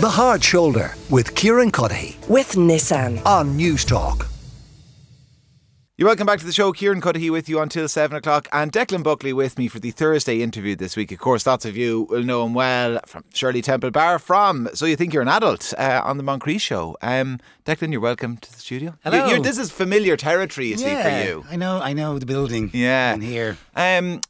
The Hard Shoulder with Kieran Cuddihy with Nissan. on News Talk. You're welcome back to the show. Kieran Cuddihy with you until 7 o'clock and Declan Buckley with me for the Thursday interview this week. Of course, lots of you will know him well from Shirley Temple Bar from So You Think You're an Adult uh, on the Moncrieff Show. Um, Declan, you're welcome to the studio. Hello. You- you're- this is familiar territory, you see, for you. I know, I know the building. Yeah. And here. Um,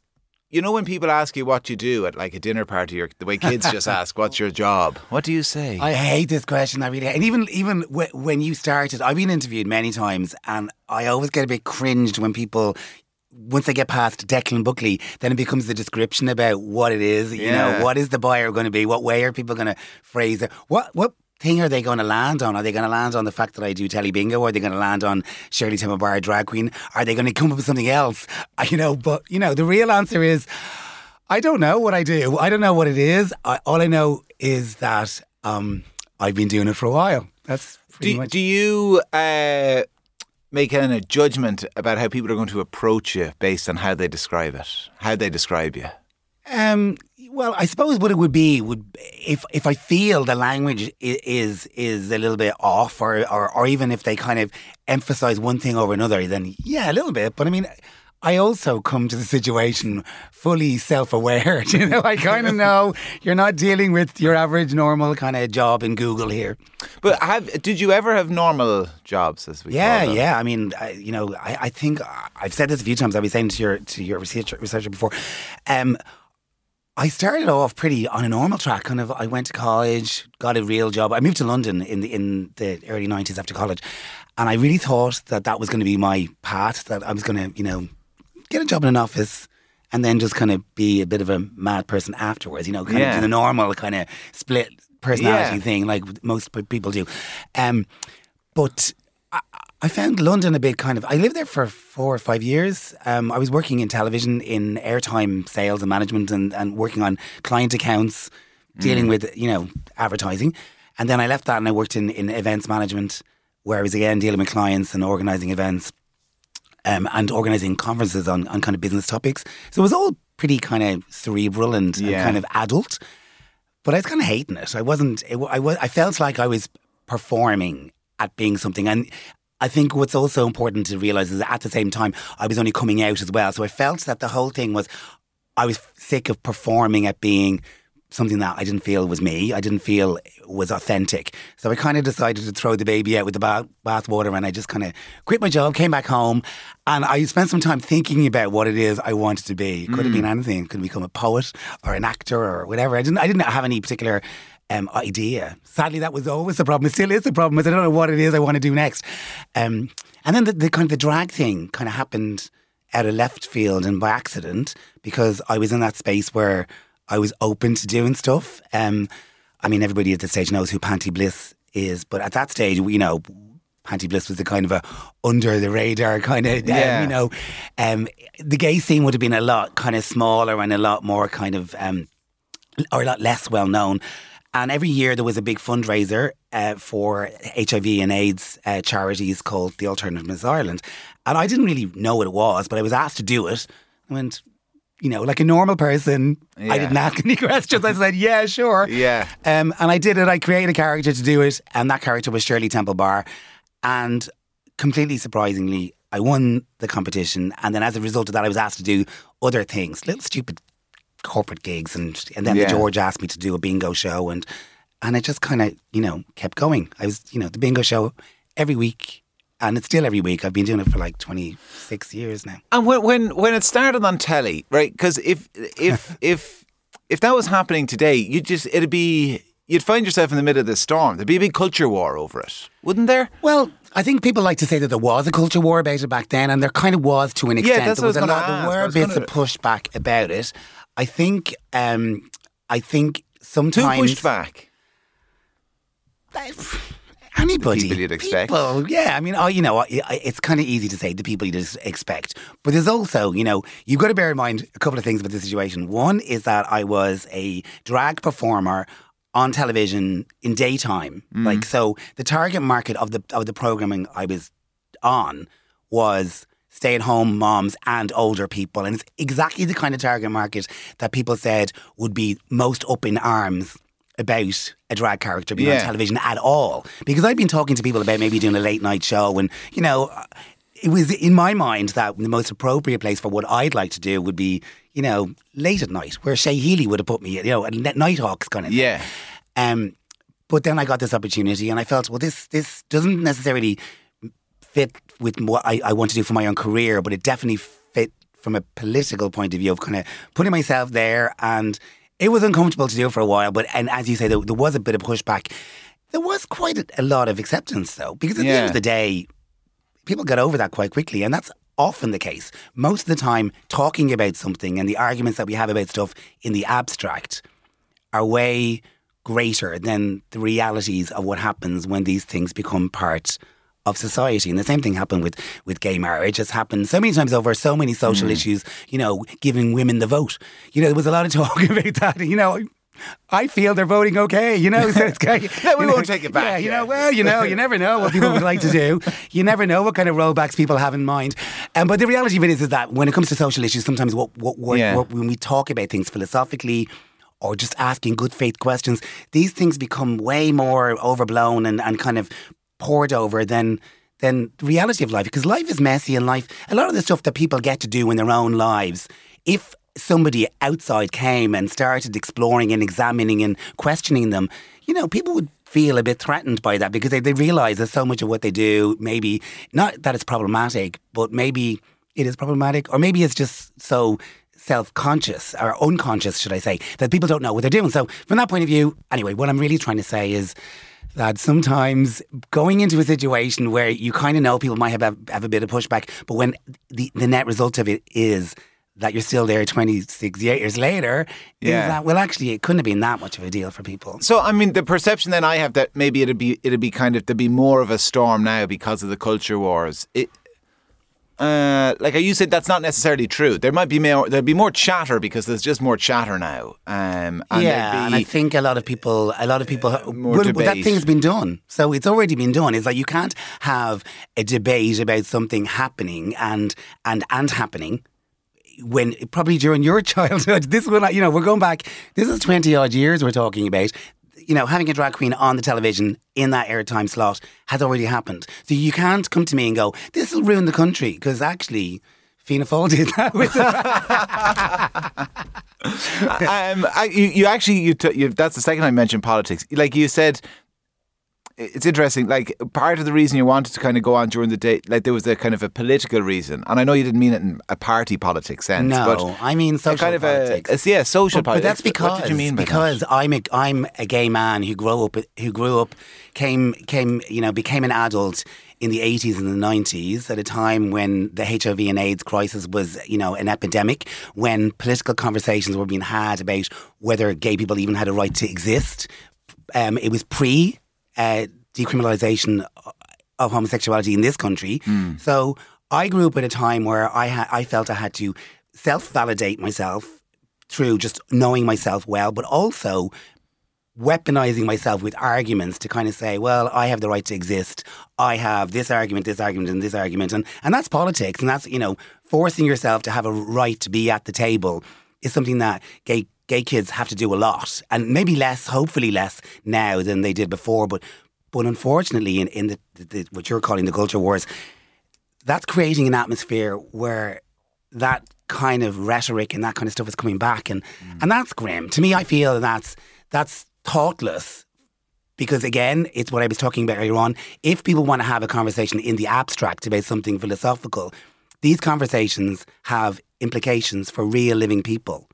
you know when people ask you what you do at like a dinner party or the way kids just ask, what's your job? What do you say? I hate this question. I really hate. And even even wh- when you started, I've been interviewed many times, and I always get a bit cringed when people. Once they get past Declan Buckley, then it becomes the description about what it is. You Yeah. know, what is the buyer going to be? What way are people going to phrase it? What what thing are they going to land on? Are they going to land on the fact that I do telly bingo? Are they going to land on Shirley Temple Bar drag queen? Are they going to come up with something else? You know, but you know, the real answer is I don't know what I do. I don't know what it is. I, all I know is that um, I've been doing it for a while. That's do, much. do you uh, make any judgment about how people are going to approach you based on how they describe it, how they describe you? Um, well, I suppose what it would be would if if I feel the language is is a little bit off, or or, or even if they kind of emphasize one thing over another, then yeah, a little bit. But I mean. I also come to the situation fully self-aware. You know, I kind of know you're not dealing with your average normal kind of job in Google here. But have did you ever have normal jobs as we Yeah, call them? yeah. I mean, I, you know, I, I think I've said this a few times. I've been saying to your to your researcher, researcher before. Um, I started off pretty on a normal track. Kind of, I went to college, got a real job. I moved to London in the in the early nineties after college, and I really thought that that was going to be my path. That I was going to, you know, get a job in an office. And then just kind of be a bit of a mad person afterwards, you know, kind Yeah. of do the normal kind of split personality Yeah. thing like most people do. Um, but I, found London a bit kind of. I lived there for four or five years. Um, I was working in television in airtime sales and management, and, and working on client accounts, dealing with you know advertising. And then I left that and I worked in in events management, where I was again dealing with clients and organising events. Um, and organising conferences on, on kind of business topics. So it was all pretty kind of cerebral and, and kind of adult but I was kind of hating it. I wasn't. It, I was. I felt like I was performing at being something, and I think what's also important to realize is that at the same time I was only coming out as well. So I felt that the whole thing was I was sick of performing at being something that I didn't feel was me. I didn't feel was authentic. So I kind of decided to throw the baby out with the bath bathwater, and I just kind of quit my job, came back home, and I spent some time thinking about what it is I wanted to be. Could have been mm. anything. Could have become a poet or an actor or whatever. I didn't. I didn't have any particular. Um, idea. Sadly, that was always the problem. It still is the problem. Is I don't know what it is I want to do next. Um, and then the, the kind of the drag thing kind of happened out of left field and by accident because I was in that space where I was open to doing stuff. Um, I mean, everybody at this stage knows who Panti Bliss is, but at that stage, you know, Panti Bliss was a kind of a under the radar kind of, Yeah. um, you know, um, the gay scene would have been a lot kind of smaller and a lot more kind of, um, or a lot less well known. And every year there was a big fundraiser uh, for HIV and AIDS uh, charities called the Alternative Miss Ireland. And I didn't really know what it was, but I was asked to do it. I went, you know, like a normal person, Yeah. I didn't ask any questions. I said, yeah, sure. Yeah. Um, and I did it. I created a character to do it. And that character was Shirley Temple Bar. And completely surprisingly, I won the competition. And then as a result of that, I was asked to do other things, little stupid corporate gigs. And, and then Yeah. the George asked me to do a bingo show. And, and it just kind of, you know, kept going. I was, you know, the bingo show every week. And it's still every week. I've been doing it for like 26 years now. And when when when it started on telly, right? Because if if if if that was happening today, you just it'd be you'd find yourself in the middle of this storm. There'd be a big culture war over it, wouldn't there? Well, I think people like to say that there was a culture war about it back then, and there kind of was to an Yeah, extent. that's there what was I a was lot. gonna There ask. I were was bits gonna- of pushback about it. I think. Um, I think Who sometimes pushed back? Anybody, people you'd expect. People, yeah. I mean, I, you know, I, I, it's kind of easy to say the people you'd just expect, but there's also, you know, you've got to bear in mind a couple of things about the situation. One is that I was a drag performer on television in daytime, Mm. like so. The target market of the of the programming I was on was stay at home moms and older people. And it's exactly the kind of target market that people said would be most up in arms about a drag character being Yeah. on television at all because I've been talking to people about maybe doing a late night show and you know it was in my mind that the most appropriate place for what I'd like to do would be you know late at night where Shay Healy would have put me you know a Nighthawks kind of thing. Yeah. Um, but then I got this opportunity, and I felt, well, this this doesn't necessarily fit with what I, I want to do for my own career, but it definitely fit from a political point of view of kind of putting myself there. And it was uncomfortable to do for a while, but and as you say, there, there was a bit of pushback. There was quite a, a lot of acceptance, though, because at the end of the day, people get over that quite quickly, and that's often the case. Most of the time, talking about something and the arguments that we have about stuff in the abstract are way greater than the realities of what happens when these things become part of society. And the same thing happened with, with gay marriage. It's happened so many times over, so many social issues, you know, giving women the vote. You know, there was a lot of talk about that, you know. I feel they're voting okay, you know. So it's kind of, Yeah, we won't take it back, Yeah, you yeah. know, well, you know, you never know what people would like to do. You never know what kind of rollbacks people have in mind. Um, but the reality of it is, is that when it comes to social issues, sometimes what, what, what, Yeah. what when we talk about things philosophically or just asking good faith questions, these things become way more overblown and, and kind of poured over than than the reality of life. Because life is messy and life a lot of the stuff that people get to do in their own lives, if somebody outside came and started exploring and examining and questioning them, you know, people would feel a bit threatened by that because they, they realize that so much of what they do, maybe not that it's problematic, but maybe it is problematic, or maybe it's just so self-conscious or unconscious, should I say, that people don't know what they're doing. So from that point of view, anyway, what I'm really trying to say is that sometimes going into a situation where you kind of know people might have, have a bit of pushback, but when the, the net result of it is that you're still there 26 years later, Yeah. is that, well, actually, it couldn't have been that much of a deal for people. So I mean, the perception then I have that maybe it'd be it'd be kind of there'd be more of a storm now because of the culture wars. It, uh, like you said, that's not necessarily true. There might be more. There'd be more chatter because there's just more chatter now. Um, and yeah, and I think a lot of people, a lot of people, more well, that thing's been done. So it's already been done. It's like you can't have a debate about something happening and and and happening when probably during your childhood. This will, you know, we're going back. This is twenty odd years we're talking about. You know, having a drag queen on the television in that airtime slot has already happened. So you can't come to me and go, "This will ruin the country," because actually. Fianna Fáil did that with um, I, you, you actually you, t- you that's the second time I mentioned politics. Like you said, it's interesting. Like part of the reason you wanted to kind of go on during the day, like there was a kind of a political reason, and I know you didn't mean it in a party politics sense. No, but I mean a social kind of politics. a, it's- yeah, social But, but politics. that's because what did you mean by because that? I'm a I'm a gay man who grew up who grew up came came you know became an adult in the 80s and the 90s at a time when the HIV and AIDS crisis was you know an epidemic when political conversations were being had about whether gay people even had a right to exist um, it was pre uh, decriminalisation of homosexuality in this country. Hmm. So I grew up at a time where I ha- I felt I had to self validate myself through just knowing myself well, but also weaponizing myself with arguments to kind of say, well, I have the right to exist. I have this argument, this argument, and this argument. And, and that's politics. And that's, you know, forcing yourself to have a right to be at the table is something that gay gay kids have to do a lot. And maybe less, hopefully less now than they did before. But but unfortunately in, in the, the, the what you're calling the culture wars, that's creating an atmosphere where that kind of rhetoric and that kind of stuff is coming back and mm. and that's grim. To me I feel that's that's thoughtless because again, it's what I was talking about earlier on. If people want to have a conversation in the abstract about something philosophical, these conversations have implications for real living people.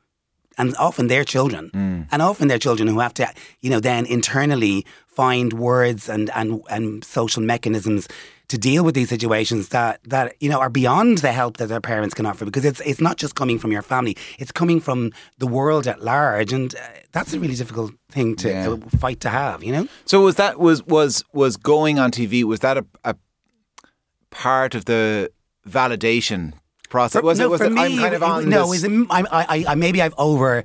And often they're children. And often they're children who have to, you know, then internally find words and, and, and social mechanisms to deal with these situations that, that, you know, are beyond the help that their parents can offer because it's, it's not just coming from your family, it's coming from the world at large. And uh, that's a really difficult thing to Yeah. uh, fight to have, you know? So was that was was was going on TV? Was that a, a part of the validation process? was no, it? Was for it? me, I'm kind of on no, this. I, I, I, maybe I've over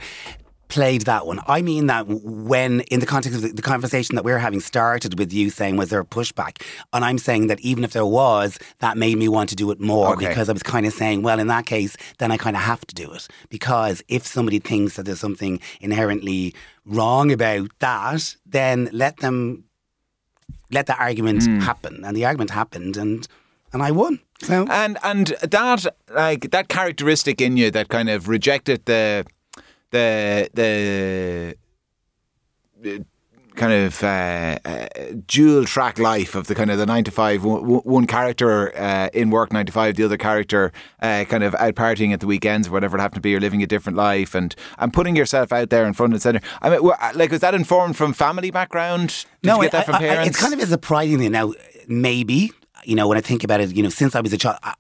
played that one. I mean that when, in the context of the, the conversation that we're having started with you saying, was there a pushback? And I'm saying that even if there was, that made me want to do it more Okay. because I was kind of saying, well, in that case, then I kind of have to do it. Because if somebody thinks that there's something inherently wrong about that, then let them, let the argument Hmm. happen. And the argument happened and, and I won. So. And and that like that characteristic in you that kind of rejected the the the uh, kind of uh, uh, dual track life of the kind of the nine to five one, one character uh, in work nine to five the other character uh, kind of out partying at the weekends or whatever it happened to be you're living a different life and and putting yourself out there in front and center I mean like was that informed from family background did you get that from I- I- parents it's kind of a surprising thing. Now, maybe you know when I think about it, you know, since I was a child, I,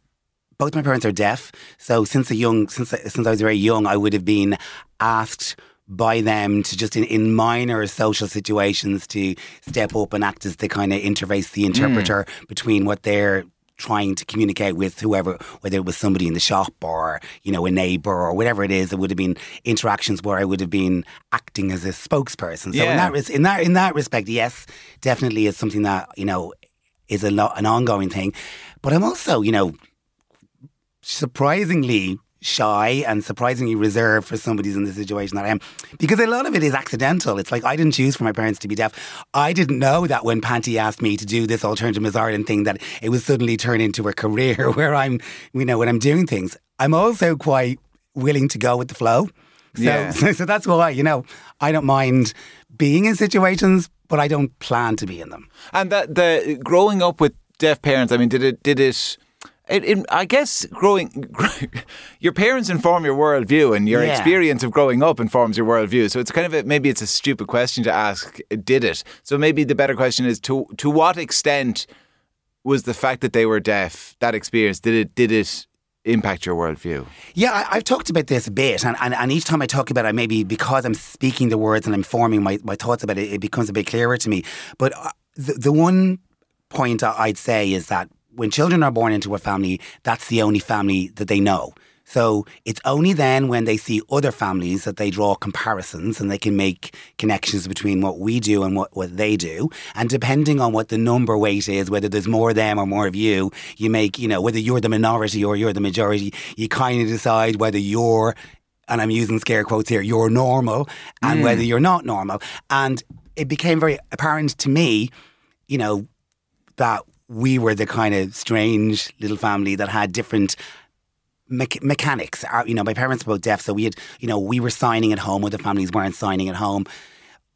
both my parents are deaf. So since a young, since I- since I was very young, I would have been asked by them to just in, in minor social situations to step up and act as the kind of interface, the hmm. interpreter between what they're trying to communicate with whoever, whether it was somebody in the shop or, you know, a neighbor or whatever it is, it would have been interactions where I would have been acting as a spokesperson. So Yeah. in that res- in that in that respect, yes, definitely it's something that, you know, is a lo- an ongoing thing. But I'm also, you know, surprisingly shy and surprisingly reserved for somebody who's in the situation that I am because a lot of it is accidental. It's like I didn't choose for my parents to be deaf. I didn't know that when Panti asked me to do this alternative Miss Ireland thing that it would suddenly turn into a career where I'm, you know, when I'm doing things. I'm also quite willing to go with the flow. So, Yeah. so, so that's why, you know, I don't mind being in situations, but I don't plan to be in them. And that the growing up with deaf parents, I mean, did it did it? It, it, I guess growing, your parents inform your worldview, and your Yeah. experience of growing up informs your worldview. So it's kind of a, maybe it's a stupid question to ask. Did it? So maybe the better question is to to what extent was the fact that they were deaf that experience? Did it did it impact your worldview? Yeah, I, I've talked about this a bit, and, and, and each time I talk about it, maybe because I'm speaking the words and I'm forming my, my thoughts about it, it becomes a bit clearer to me. But uh, the, the one point I'd say is that when children are born into a family, that's the only family that they know. So it's only then when they see other families that they draw comparisons and they can make connections between what we do and what, what they do. And depending on what the number weight is, whether there's more of them or more of you, you make, you know, whether you're the minority or you're the majority, you kind of decide whether you're, and I'm using scare quotes here, you're normal and hmm. whether you're not normal. And it became very apparent to me, you know, that we were the kind of strange little family that had different me- mechanics. Our, you know, my parents were both deaf, so we had, you know, we were signing at home. Other families weren't signing at home.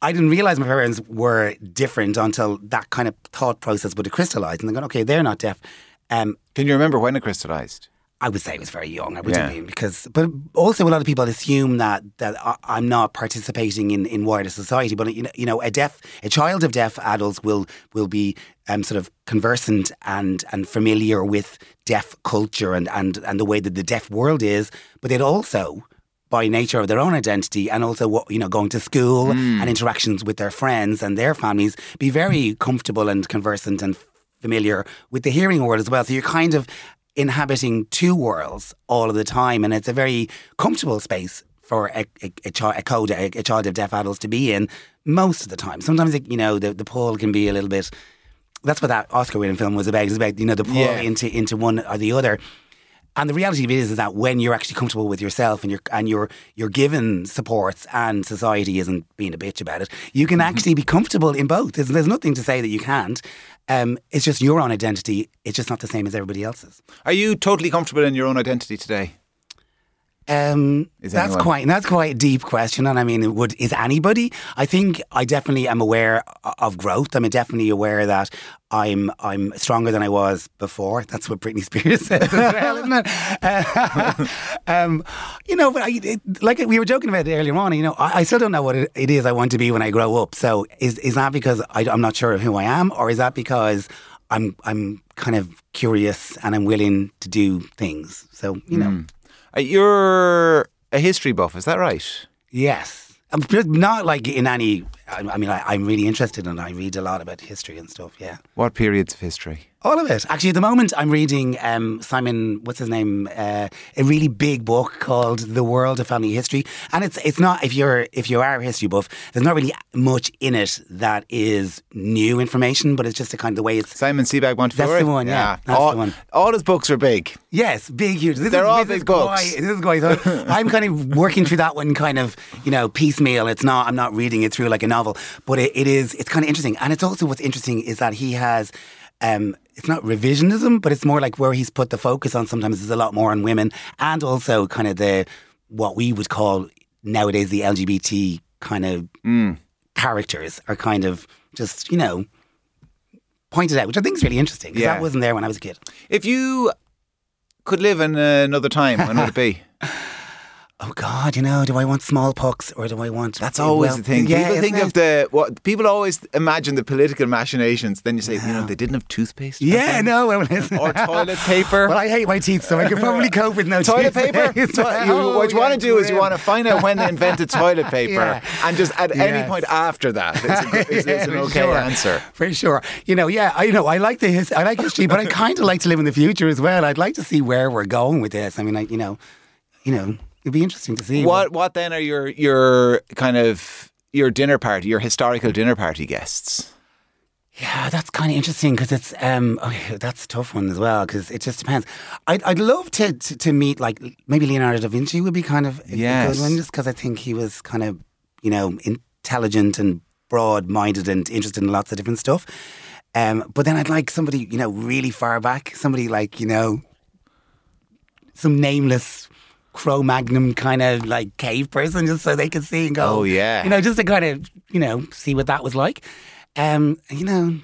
I didn't realize my parents were different until that kind of thought process would have crystallized. And they're going, okay, they're not deaf. Um, Can you remember when it crystallized? I would say I was very young. I would Yeah. have because, but also a lot of people assume that that I'm not participating in, in wider society. But you know, you know, a deaf, a child of deaf adults will will be um, sort of conversant and and familiar with deaf culture and and and the way that the deaf world is. But they'd also by nature of their own identity and also what you know going to school and interactions with their friends and their families be very comfortable and conversant and familiar with the hearing world as well so you're kind of inhabiting two worlds all of the time and it's a very comfortable space for a, a, a, chi- a coda, a, a child of deaf adults to be in most of the time sometimes it, you know the, the pull can be a little bit that's what that Oscar winning film was about. It was about you know the pull Yeah. into into one or the other. And the reality of it is, is that when you're actually comfortable with yourself and you're and you're you're given supports and society isn't being a bitch about it, you can actually be comfortable in both. There's, there's nothing to say that you can't. Um, it's just your own identity. It's just not the same as everybody else's. Are you totally comfortable in your own identity today? Um, that's anyone? quite that's quite a deep question, and I mean, would is anybody? I think I definitely am aware of growth. I'm definitely aware that I'm I'm stronger than I was before. That's what Britney Spears says as well, isn't it? Uh, um, you know, but I, it, like we were joking about it earlier on. You know, I, I still don't know what it, it is I want to be when I grow up. So is is that because I, I'm not sure of who I am, or is that because I'm I'm kind of curious and I'm willing to do things? So you know. Uh, you're a history buff, is that right? Yes. Um, Not like in any I, I mean, I, I'm really interested and I read a lot about history and stuff. Yeah. What periods of history? All of it. Actually, at the moment, I'm reading um, Simon, what's his name, uh, a really big book called "The World of Family History," and it's it's not if you're if you are a history buff, there's not really much in it that is new information, but it's just a kind of the way it's. Simon Sebag Montefiore. That's the one, yeah. That's all, the one. all his books are big. Yes, big, huge. This They're is, all this is big books. This is why so I'm kind of working through that one, kind of you know piecemeal. It's not. I'm not reading it through like a novel, but it, it is. It's kind of interesting, and it's also what's interesting is that he has. Um, it's not revisionism, but it's more like where he's put the focus on. Sometimes is a lot more on women, and also kind of the what we would call nowadays the LGBT kind of Mm. characters are kind of just you know pointed out, which I think is really interesting because Yeah. that wasn't there when I was a kid. If you could live in another time, when would it be? Oh God, you know, do I want smallpox or do I want? That's always well, the thing. Yeah, people think it? of the what people always imagine the political machinations. Then you say, you know, they didn't have toothpaste. Yeah, no, well. Or toilet paper. Well, I hate my teeth, so I could probably cope with no Toilet paper. To- you- Oh, what you want to do is you want to find out when they invented toilet paper, Yeah. and just at any point after that, it's, a, it's, it's an okay sure. answer. For sure. You know, yeah, I you know I like the his, I like history, but I kind of like to live in the future as well. I'd like to see where we're going with this. I mean, like you know, you know, it'd be interesting to see What what then are your your kind of your dinner party, your historical dinner party guests? Yeah, that's kind of interesting because it's um, oh, that's a tough one as well because it just depends. I'd I'd love to, to to meet like maybe Leonardo da Vinci would be kind of a- a good one just because I think he was kind of you know intelligent and broad minded and interested in lots of different stuff. Um, but then I'd like somebody you know really far back, somebody like you know some nameless. Cro Magnon kind of like cave person, just so they could see and go. Oh, yeah. you know, just to kind of you know see what that was like. Um, you know,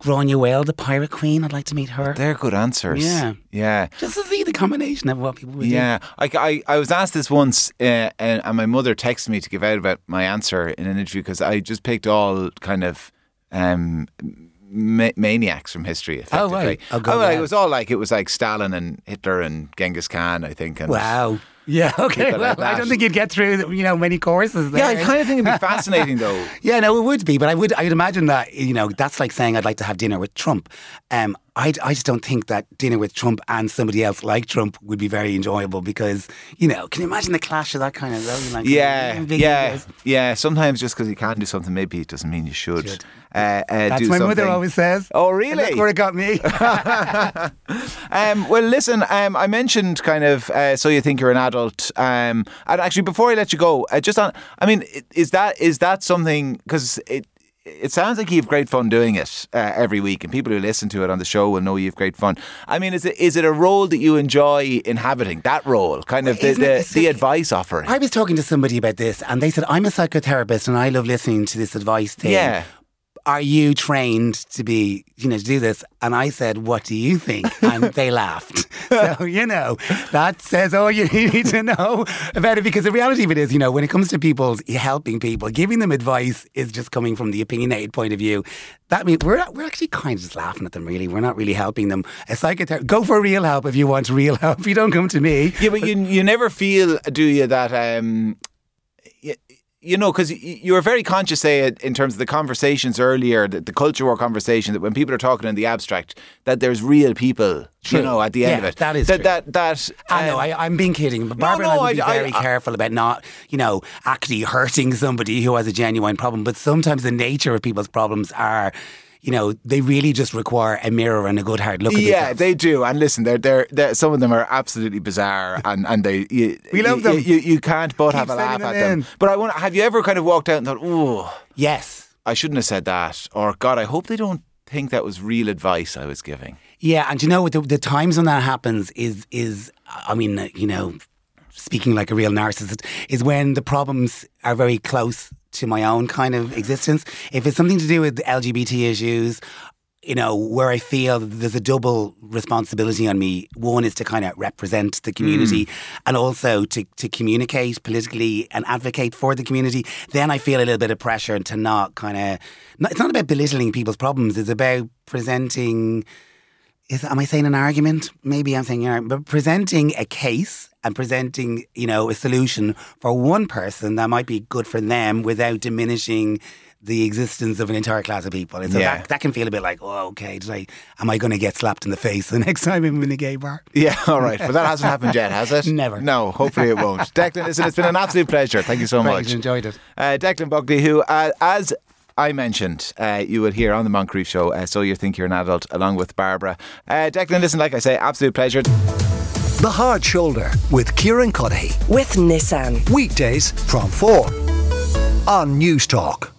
Granuaile, the pirate queen. I'd like to meet her. They're good answers. Yeah. yeah. Just to see the combination of what people would Yeah, I, I, I was asked this once, uh, and, and my mother texted me to give out about my answer in an interview because I just picked all kind of um, ma- maniacs from history. Oh, right. Oh, good, like, it was all like it was like Stalin and Hitler and Genghis Khan, I think. And. Wow. Yeah. Okay. People like Well, I don't think you'd get through you know many courses. There. Yeah, I kind of think it'd be fascinating though. Yeah, no, it would be, but I would, I would imagine that you know that's like saying I'd like to have dinner with Trump. Um, I, I just don't think that dinner with Trump and somebody else like Trump would be very enjoyable because you know, can you imagine the clash of that kind of? Like, Yeah, yeah, egos. yeah. Sometimes just because you can't do something, maybe it doesn't mean you should. Should. Uh, uh, That's my mother always says. Oh, really? Look where it got me. Um, well, listen, um, I mentioned kind of uh, so you think you're an adult. Um, and actually, before I let you go, uh, just on, I mean, is that is that something? Because it it sounds like you have great fun doing it uh, every week, and people who listen to it on the show will know you have great fun. I mean, is it is it a role that you enjoy inhabiting? That role, kind of the the, the advice offering. I was talking to somebody about this, and they said, I'm a psychotherapist and I love listening to this advice thing. Yeah. Are you trained to be, you know, to do this? And I said, What do you think? And they laughed. So, you know, that says all you need to know about it because the reality of it is, you know, when it comes to people helping people, giving them advice is just coming from the opinionated point of view. That means we're, we're actually kind of just laughing at them, really. We're not really helping them. A psychotherapist, go for real help if you want real help. If you don't come to me. Yeah, but you you never feel, do you, that um, you know, because you were very conscious, say, in terms of the conversations earlier, the, the culture war conversation, that when people are talking in the abstract, that there's real people, True. you know, at the end Yeah, of it. that is that true. that that. I know, um, I, I'm being kidding, but Barbara no, and I would be I- I- very I- careful about not, you know, actually hurting somebody who has a genuine problem. But sometimes the nature of people's problems are, you know, they really just require a mirror and a good hard look at yeah, themselves. they do. And listen, they're, they're, they're some of them are absolutely bizarre, and, and they you, We love you, them. You, you can't but Keep have a laugh sending at them them. in. But I want. Have you ever kind of walked out and thought, oh, yes. I shouldn't have said that, or God, I hope they don't think that was real advice I was giving. Yeah, and you know, the, the times when that happens is is, I mean, uh, you know, speaking like a real narcissist, is when the problems are very close to my own kind of existence. If it's something to do with LGBT issues, you know, where I feel there's a double responsibility on me. One is to kind of represent the mm. community and also to, to communicate politically and advocate for the community. Then I feel a little bit of pressure to not kind of, it's not about belittling people's problems, it's about presenting is am I saying an argument? Maybe I'm saying an argument, but presenting a case and presenting, you know, a solution for one person that might be good for them without diminishing the existence of an entire class of people. And so Yeah. that, that can feel a bit like, oh, okay, did I, am I going to get slapped in the face the next time I'm in a gay bar? Yeah, all right. But that hasn't happened yet, has it? Never. No, hopefully it won't. Declan, listen, it's been an absolute pleasure. Thank you so Right, much. enjoyed it. Uh, Declan Buckley, who, uh, as I mentioned, uh, you will hear on the Moncrieff show, uh, So You Think You're an Adult, along with Barbara. Uh, Declan, listen, like I say, absolute pleasure. The Hard Shoulder with Kieran Cuddihy. with Nissan. Weekdays from 4 on News Talk.